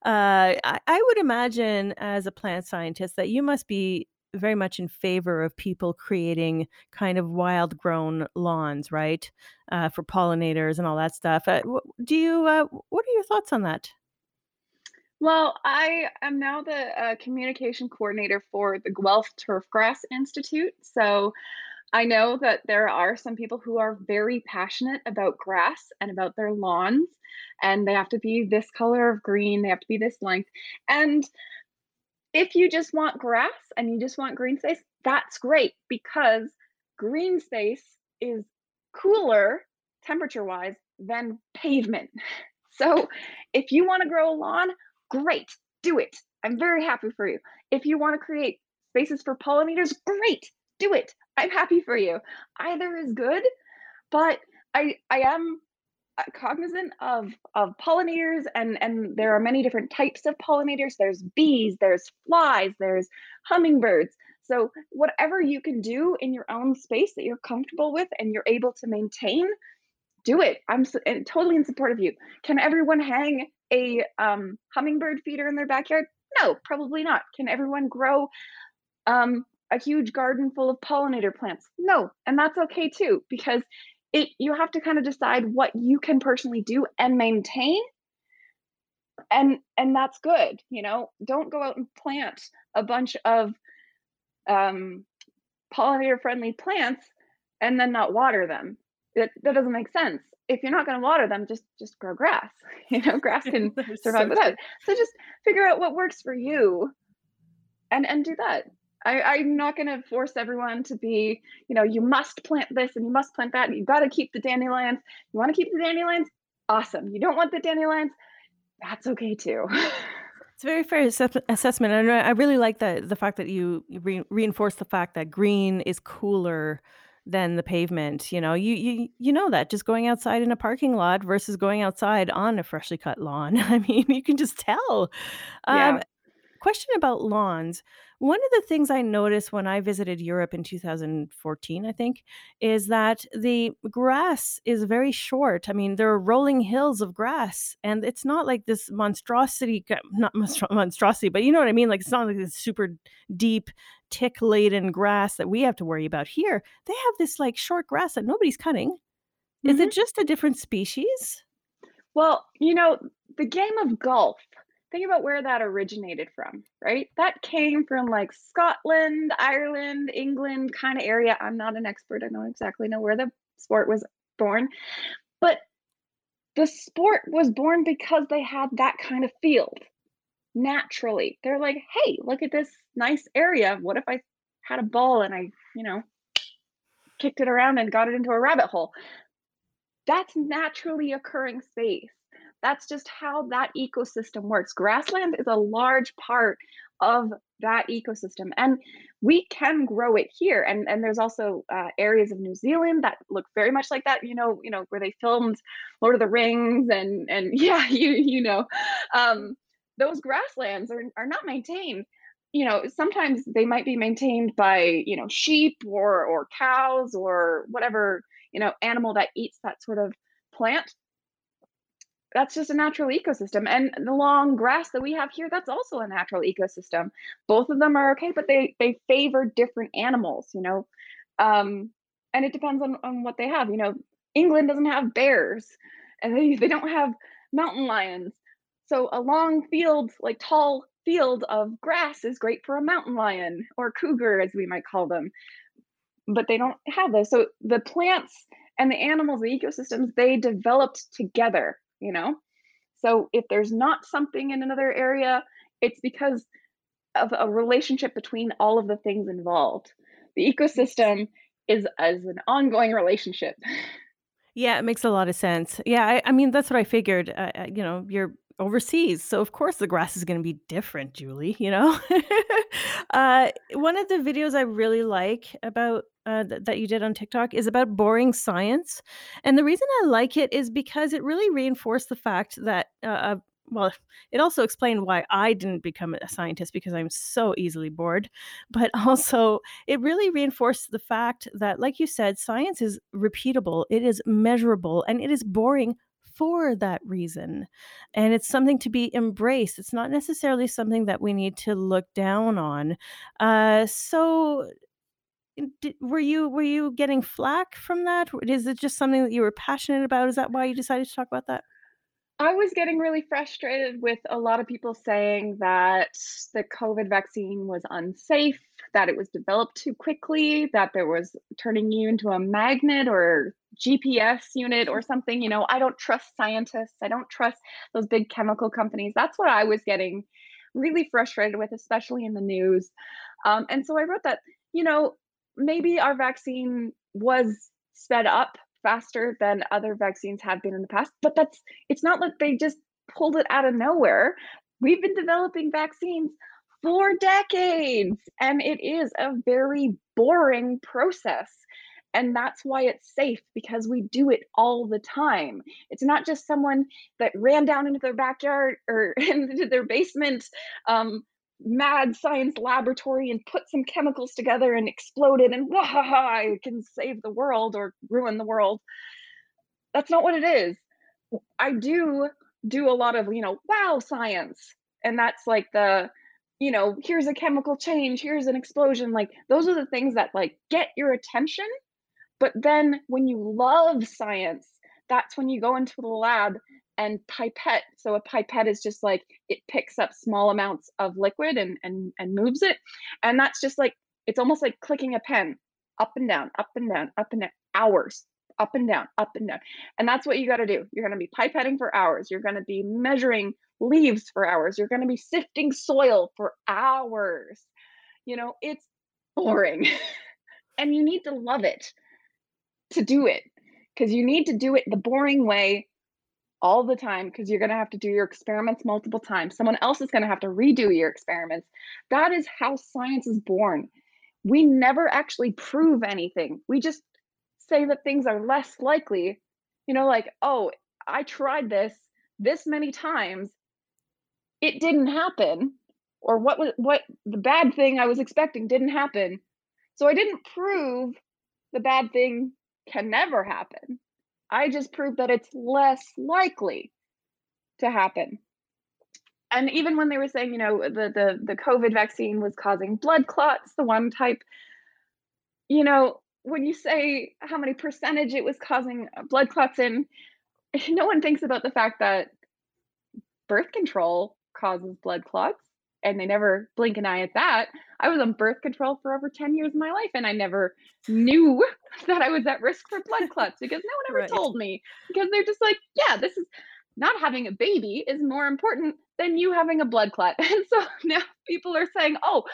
Uh, I I would imagine as a plant scientist that you must be very much in favor of people creating kind of wild grown lawns, right? Uh, for pollinators and all that stuff. Uh, do you, uh what are your thoughts on that? Well, I am now the uh, communication coordinator for the Guelph Turfgrass Institute. So I know that there are some people who are very passionate about grass and about their lawns, and they have to be this color of green, they have to be this length. And if you just want grass and you just want green space, that's great because green space is cooler temperature wise than pavement. So if you want to grow a lawn, great, do it. I'm very happy for you. If you want to create spaces for pollinators, great, do it. I'm happy for you. Either is good, but I I am uh, cognizant of of pollinators and and there are many different types of pollinators there's bees there's flies there's hummingbirds so whatever you can do in your own space that you're comfortable with and you're able to maintain do it i'm s and totally in support of you can everyone hang a um, hummingbird feeder in their backyard no probably not can everyone grow um, a huge garden full of pollinator plants. No, and that's okay too because it you have to kind of decide what you can personally do and maintain and and that's good, you know. Don't go out and plant a bunch of um pollinator friendly plants and then not water them. That that doesn't make sense. If you're not gonna water them, just just grow grass. You know, grass can survive so without. true. So just figure out what works for you and and do that. I, I'm not going to force everyone to be, you know, you must plant this and you must plant that. And you've got to keep the dandelions. You want to keep the dandelions? Awesome. You don't want the dandelions? That's okay too. It's a very fair assessment, and I I really like the the fact that you you re reinforce the fact that green is cooler than the pavement, you know? You you you know that just going outside in a parking lot versus going outside on a freshly cut lawn. I mean, you can just tell. Um. Question about lawns. One of the things I noticed when I visited Europe in 2014, I think, is that the grass is very short. I mean, there are rolling hills of grass, and it's not like this monstrosity, not monstro- monstrosity, but you know what I mean? Like, it's not like this super deep, tick laden grass that we have to worry about here. They have this like short grass that nobody's cutting. Is it hmm just a different species? Well, you know, the game of golf, think about where that originated from, right? That came from like Scotland, Ireland, England kind of area. I'm not an expert. I don't exactly know where the sport was born, but the sport was born because they had that kind of field naturally. They're like, "Hey, look at this nice area. What if I had a ball and I, you know, kicked it around and got it into a rabbit hole?" That's naturally occurring space. That's just how that ecosystem works. Grassland is a large part of that ecosystem, and we can grow it here. And and there's also uh, areas of New Zealand that look very much like that. You know, you know where they filmed Lord of the Rings, and and yeah, you you know, um, those grasslands are are not maintained. You know, sometimes they might be maintained by you know sheep or or cows or whatever you know, animal that eats that sort of plant, that's just a natural ecosystem. And the long grass that we have here, that's also a natural ecosystem. Both of them are okay, but they they favor different animals, you know. Um, and it depends on, on what they have. You know, England doesn't have bears and they, they don't have mountain lions. So a long field, like tall field of grass is great for a mountain lion or cougar, as we might call them but they don't have those. So the plants and the animals, the ecosystems, they developed together, you know? So if there's not something in another area, it's because of a relationship between all of the things involved. The ecosystem is as an ongoing relationship. Yeah, it makes a lot of sense. Yeah, I I mean, that's what I figured, uh, you know, you're overseas, so of course the grass is gonna be different, Julie, you know? Uh, one of the videos I really like about uh, th that you did on TikTok is about boring science, and the reason I like it is because it really reinforced the fact that, uh uh well, it also explained why I didn't become a scientist because I'm so easily bored, but also it really reinforced the fact that, like you said, science is repeatable, it is measurable, and it is boring for that reason. And it's something to be embraced. It's not necessarily something that we need to look down on. Uh, so, in- di- were you were you getting flack from that? Is it just something that you were passionate about? Is that why you decided to talk about that? I was getting really frustrated with a lot of people saying that the COVID vaccine was unsafe, that it was developed too quickly, that there was turning you into a magnet or GPS unit or something. You know, I don't trust scientists. I don't trust those big chemical companies. That's what I was getting really frustrated with, especially in the news. Um, and so I wrote that, you know, maybe our vaccine was sped up faster than other vaccines have been in the past, but that's it's not like they just pulled it out of nowhere. We've been developing vaccines for decades, and it is a very boring process. And that's why it's safe because we do it all the time. It's not just someone that ran down into their backyard or into their basement, um, mad science laboratory and put some chemicals together and exploded and wahaha, I can save the world or ruin the world. That's not what it is. I do do a lot of, you know, wow science. And that's like the, you know, here's a chemical change, here's an explosion. Like those are the things that like get your attention. But then when you love science, that's when you go into the lab and pipette. So a pipette is just like it picks up small amounts of liquid and and and moves it. And that's just like It's almost like clicking a pen up and down, up and down, up and down, hours, up and down, up and down. And that's what you got to do. You're going to be pipetting for hours. You're going to be measuring leaves for hours. You're going to be sifting soil for hours. You know, it's boring. and you need to love it to do it because you need to do it the boring way all the time because you're going to have to do your experiments multiple times. Someone else is going to have to redo your experiments. That is how science is born. We never actually prove anything. We just say that things are less likely. You know, like, oh, I tried this this many times. It didn't happen. Or what was what the bad thing I was expecting didn't happen. So I didn't prove the bad thing can never happen. I just proved that it's less likely to happen. And even when they were saying, you know, the the the COVID vaccine was causing blood clots, the one type, you know, when you say how many percentage it was causing uh, blood clots in, no one thinks about the fact that birth control causes blood clots and they never blink an eye at that. I was on birth control for over 10 years of my life and I never knew that I was at risk for blood clots because no one ever Right. told me because they're just like, yeah, this is not having a baby is more important than you having a blood clot. And so now people are saying, "Oh,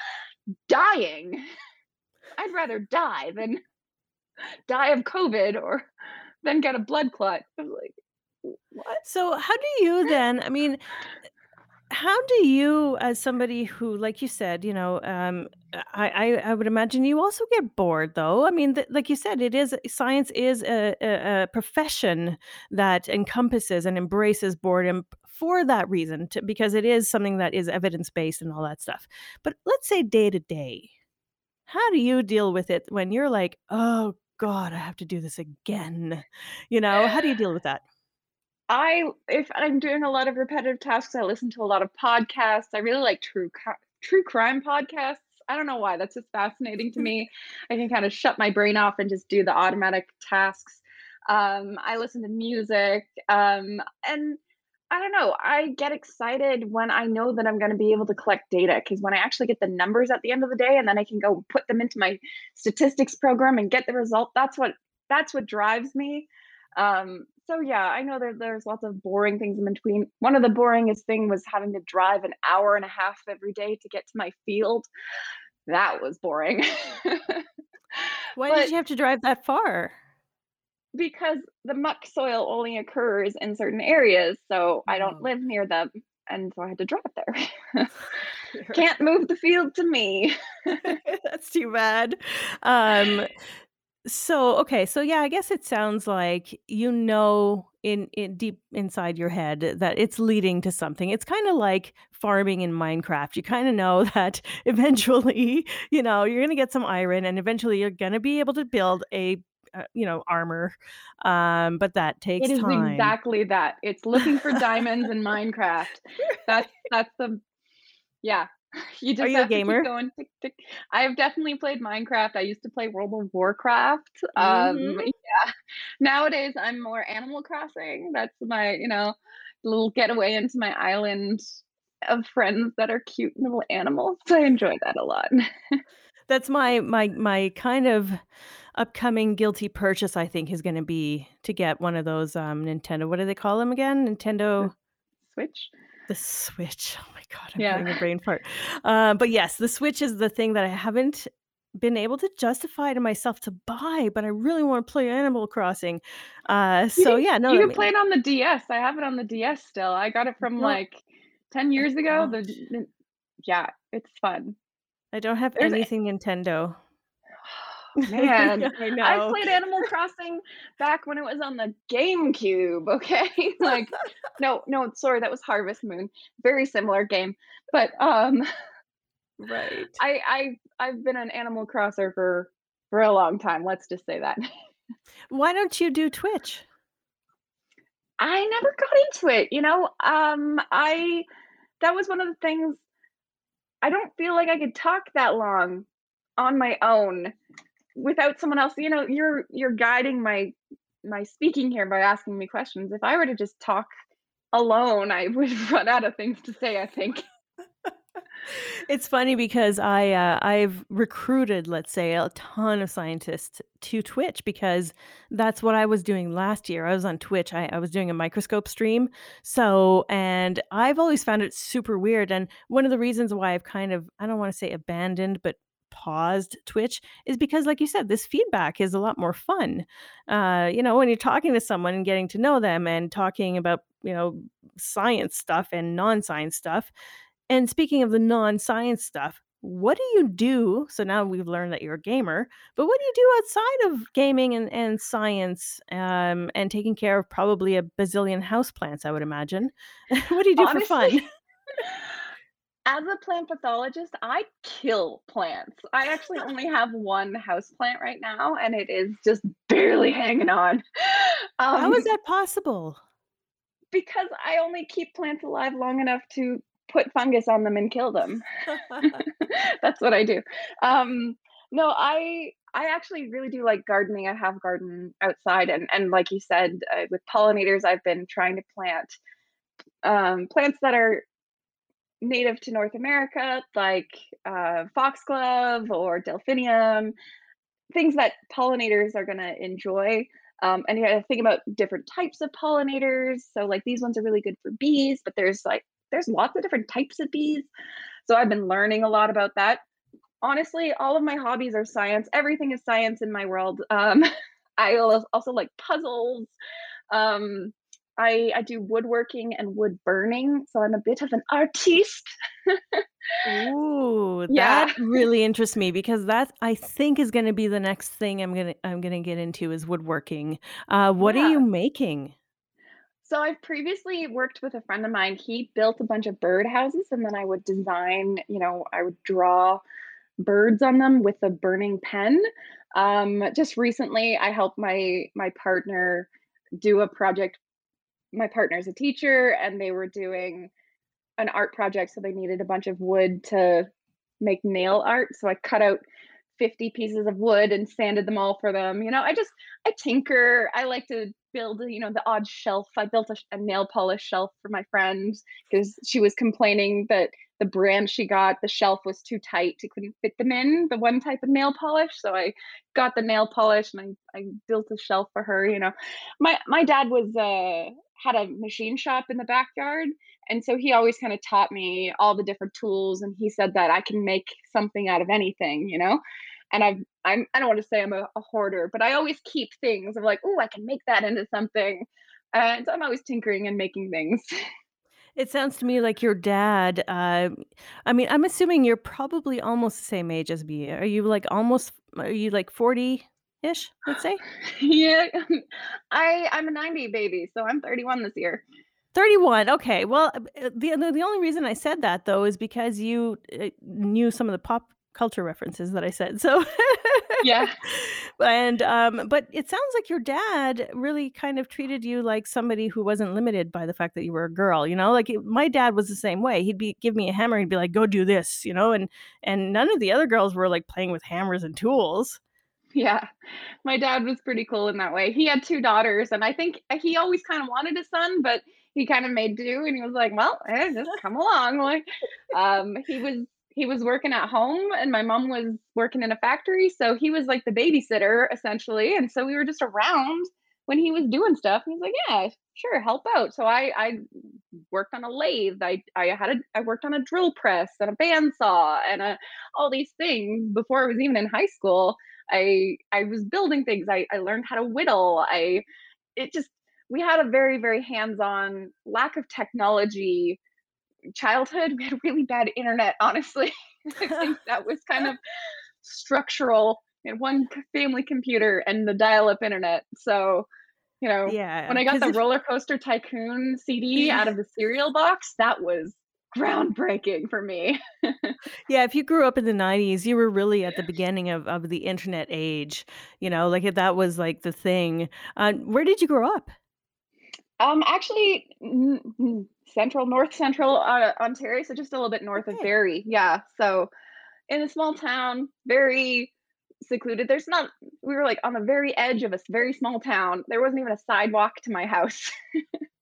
dying. I'd rather die than die of COVID or then get a blood clot." I was like, "What?" So how do you then I mean, how do you as somebody who like you said, you know, um I I, I would imagine you also get bored though. I mean, th- like you said, it is science is a, a, a profession that encompasses and embraces boredom for that reason to, because it is something that is evidence based and all that stuff. But let's say day to day, how do you deal with it when you're like, "Oh god, I have to do this again." You know, how do you deal with that? I if I'm doing a lot of repetitive tasks, I listen to a lot of podcasts. I really like true true crime podcasts. I don't know why, that's just fascinating to me. I can kinda shut my brain off and just do the automatic tasks. Um, I listen to music, um, and I don't know, I get excited when I know that I'm gonna be able to collect data. Because when I actually get the numbers at the end of the day and then I can go put them into my statistics program and get the result, that's what that's what drives me. Um, so yeah, I know that there's lots of boring things in between. One of the boringest thing was having to drive an hour and a half every day to get to my field. That was boring. Why did you have to drive that far? because the muck soil only occurs in certain areas, so I don't Oh. live near them, and so I had to drive there. Can't move the field to me. That's too bad. Um, so okay, so yeah, I guess it sounds like you know in in deep inside your head that it's leading to something. It's kind of like farming in Minecraft. You kind of know that eventually, you know, you're going to get some iron and eventually you're going to be able to build a uh, you know, armor. Um, but that takes it is time. exactly that. It's looking for diamonds in Minecraft. That's that's the Yeah. You Are just you a to gamer? going tick tick. I have definitely played Minecraft. I used to play World of Warcraft. Um, Mhm. yeah. Nowadays I'm more Animal Crossing. That's my, you know, little getaway into my island of friends that are cute little animals. I enjoy that a lot. That's my my my kind of upcoming guilty purchase, I think, is gonna be to get one of those, um, Nintendo what do they call them again? Nintendo Switch? the Switch. God, I'm Yeah. having a brain fart. Uh, but yes, the Switch is the thing that I haven't been able to justify to myself to buy, but I really wanna play Animal Crossing. Uh, so can yeah, no, you I can play it on the DS. I have it on the DS still. I got it from, don't like, 10 I years ago. The don't. yeah, it's fun. I don't have There's anything Nintendo. Man, I I know. played Animal Crossing back when it was on the GameCube, okay? Like no, no, sorry, that was Harvest Moon. Very similar game. But, um, Right. I I I've been an Animal Crosser for for a long time, let's just say that. Why don't you do Twitch? I never got into it, you know? Um, I that was one of the things I don't feel like I could talk that long on my own without someone else, you know, you're you're guiding my my speaking here by asking me questions. If I were to just talk alone, I would run out of things to say, I think. It's funny because I, uh, I've recruited, let's say, a ton of scientists to Twitch because that's what I was doing last year. I was on Twitch. I, I was doing a microscope stream. So, and I've always found it super weird. And one of the reasons why I've kind of, I don't want to say abandoned, but paused Twitch is because, like you said, this feedback is a lot more fun. Uh, you know, when you're talking to someone and getting to know them and talking about, you know, science stuff and non science stuff and speaking of the non-science stuff, what do you do? So now we've learned that you're a gamer, but what do you do outside of gaming and, and science um, and taking care of probably a bazillion houseplants, I would imagine? what do you do for fun? as a plant pathologist, I kill plants. I actually only have one house plant right now, and it is just barely hanging on. How is Um, that possible? because I only keep plants alive long enough to put fungus on them and kill them. That's what I do. Um, no, I I actually really do like gardening. I have a garden outside, and and like you said, uh, with pollinators, I've been trying to plant um, plants that are native to North America, like uh, foxglove or delphinium, things that pollinators are going to enjoy. Um, and you got to think about different types of pollinators. So, like these ones are really good for bees, but there's like there's lots of different types of bees. So I've been learning a lot about that. Honestly, all of my hobbies are science. Everything is science in my world. Um, I also like puzzles. Um, I I do woodworking and wood burning, so I'm a bit of an artiste. Ooh, that Yeah, really interests me because that I think is going to be the next thing I'm gonna I'm gonna get into is woodworking. Uh, what are you making? So I've previously worked with a friend of mine. He built a bunch of bird houses, and then I would design. You know, I would draw birds on them with a burning pen. Um, just recently, I helped my my partner do a project. My partner's a teacher, and they were doing an art project, so they needed a bunch of wood to make nail art. So I cut out 50 pieces of wood and sanded them all for them. You know, I just I tinker. I like to build, you know, the odd shelf. I built a, a nail polish shelf for my friend because she was complaining that the brand she got, the shelf was too tight. It couldn't fit them in the one type of nail polish. So I got the nail polish and I, I built a shelf for her. You know, my my dad was uh had a machine shop in the backyard and so he always kind of taught me all the different tools and he said that I can make something out of anything, you know? And I've I'm I don't want to say I'm a, a hoarder, but I always keep things of like, oh, I can make that into something. And so I'm always tinkering and making things. It sounds to me like your dad, uh, I mean, I'm assuming you're probably almost the same age as me. Are you like almost, are you like 40-ish, let's say? yeah. I I'm a 90 baby, so I'm 31 this year. 31. Okay. Well, uh, the the the only reason I said that though is because you uh, knew some of the pop culture references that I said. So Yeah. and um but it sounds like your dad really kind of treated you like somebody who wasn't limited by the fact that you were a girl, you know? Like it, my dad was the same way. He'd be give me a hammer and be like, "Go do this," you know? And and none of the other girls were like playing with hammers and tools. Yeah. My dad was pretty cool in that way. He had 2 daughters, and I think uh, he always kinda wanted a son, but he kinda made do, and he was like, "Well, eh, just come along." Like, um, he was he was working at home, and my mom was working in a factory, so he was like the babysitter, essentially, and so we were just around when he was doing stuff, and he's like, "Yeah, sure, help out." So I I worked on a lathe, I I had a I worked on a drill press and a bandsaw and a all these things before I was even in high school. I I was building things. I I learned how to whittle. I it just we had a very very hands-on lack of technology childhood. We had really bad internet, honestly. I think that was kind of structural. We had one family computer and the dial-up internet. So, you know, Yeah, when I got the if Roller Coaster Tycoon CD out of the cereal box, that was groundbreaking for me. Yeah, if you grew up in the '90s, you were really at the beginning of of the internet age, you know, like, that was, like, the thing. Uh, where did you grow up? Um, actually, central, north central, uh, Ontario, so just a little bit north of Okay. Barrie, yeah, so in a small town, very secluded. There's not we were, like, on the very edge of a very small town. There wasn't even a sidewalk to my house.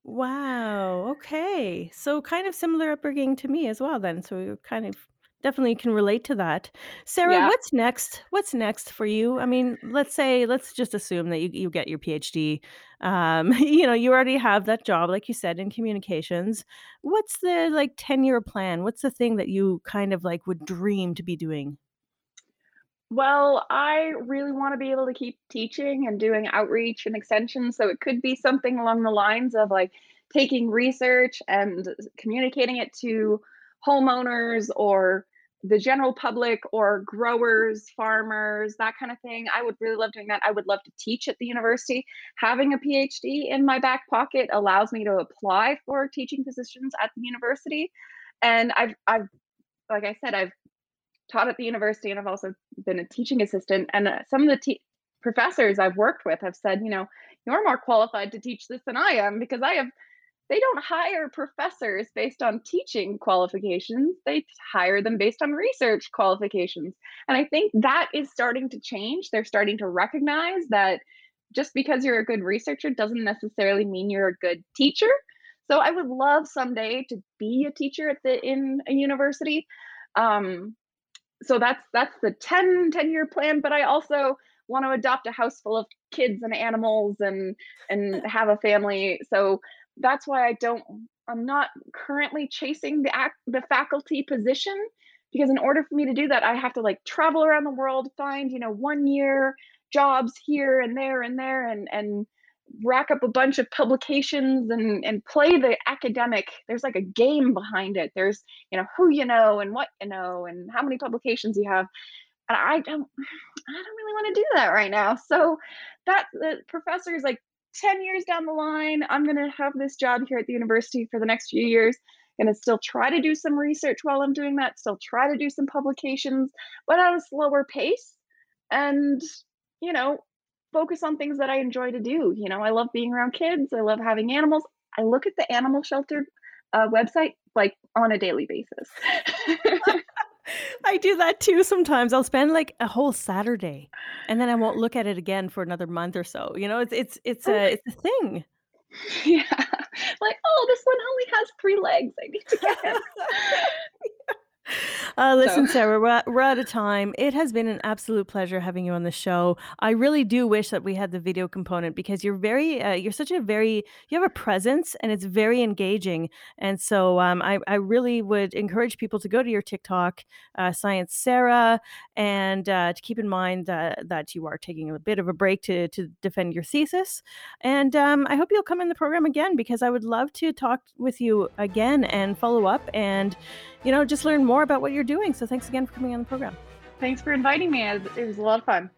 Wow, okay. So kind of similar upbringing to me as well then, so you're kind of definitely can relate to that. Sara, Yeah. what's next? What's next for you? I mean, let's say let's just assume that you you get your PhD. Um, you know, you already have that job, like you said, in communications. What's the, like, ten-year plan? What's the thing that you kind of, like, would dream to be doing? Well, I really wanna be able to keep teaching and doing outreach and extension, so it could be something along the lines of, like, taking research and communicating it to homeowners or the general public or growers, farmers, that kinda thing. I would really love doing that. I would love to teach at the university. Having a PhD in my back pocket allows me to apply for teaching positions at the university, and I've I've like I said, I've taught at the university and I've also been a teaching assistant, and, uh, some of the te professors I've worked with have said, you know, "You're more qualified to teach this than I am," because I have they don't hire professors based on teaching qualifications, they hire them based on research qualifications, and I think that is starting to change. They're starting to recognize that just because you're a good researcher doesn't necessarily mean you're a good teacher. So I would love someday to be a teacher at the in a university. Um, so that's that's the ten ten-year plan, but I also wanna adopt a house full of kids and animals and and have a family, so that's why I don't I'm not currently chasing the ac the faculty position, because in order for me to do that, I have to, like, travel around the world, find, you know, one-year jobs here and there and there and and rack up a bunch of publications and and play the academic there's like a game behind it. There's, you know, who you know and what you know and how many publications you have, and I don't I don't really wanna do that right now. So that the professor is, like, 10 years down the line, I'm gonna have this job here at the university for the next few years, gonna still try to do some research while I'm doing that, still try to do some publications, but at a slower pace, and, you know, focus on things that I enjoy to do. You know, I love being around kids, I love having animals. I look at the animal shelter, uh, website, like, on a daily basis. I do that too sometimes. I'll spend, like, a whole Saturday, and then I won't look at it again for another month or so. You know, it's it's it's a it's a thing. Yeah. Like, "Oh, this one only has 3 legs. I need to get him." Uh, So listen, Sara, we're we're out of time. It has been an absolute pleasure having you on the show. I really do wish that we had the video component because you're very, uh, you're such a very you have a presence and it's very engaging, and so, um, I I really would encourage people to go to your TikTok, uh, Science Sara, and, uh, to keep in mind that that you are taking a bit of a break to to defend your thesis, and, um, I hope you'll come in the program again because I would love to talk with you again and follow up and, you know, just learn more about what you're doing. So thanks again for coming on the program. Thanks for inviting me. It was a lot of fun.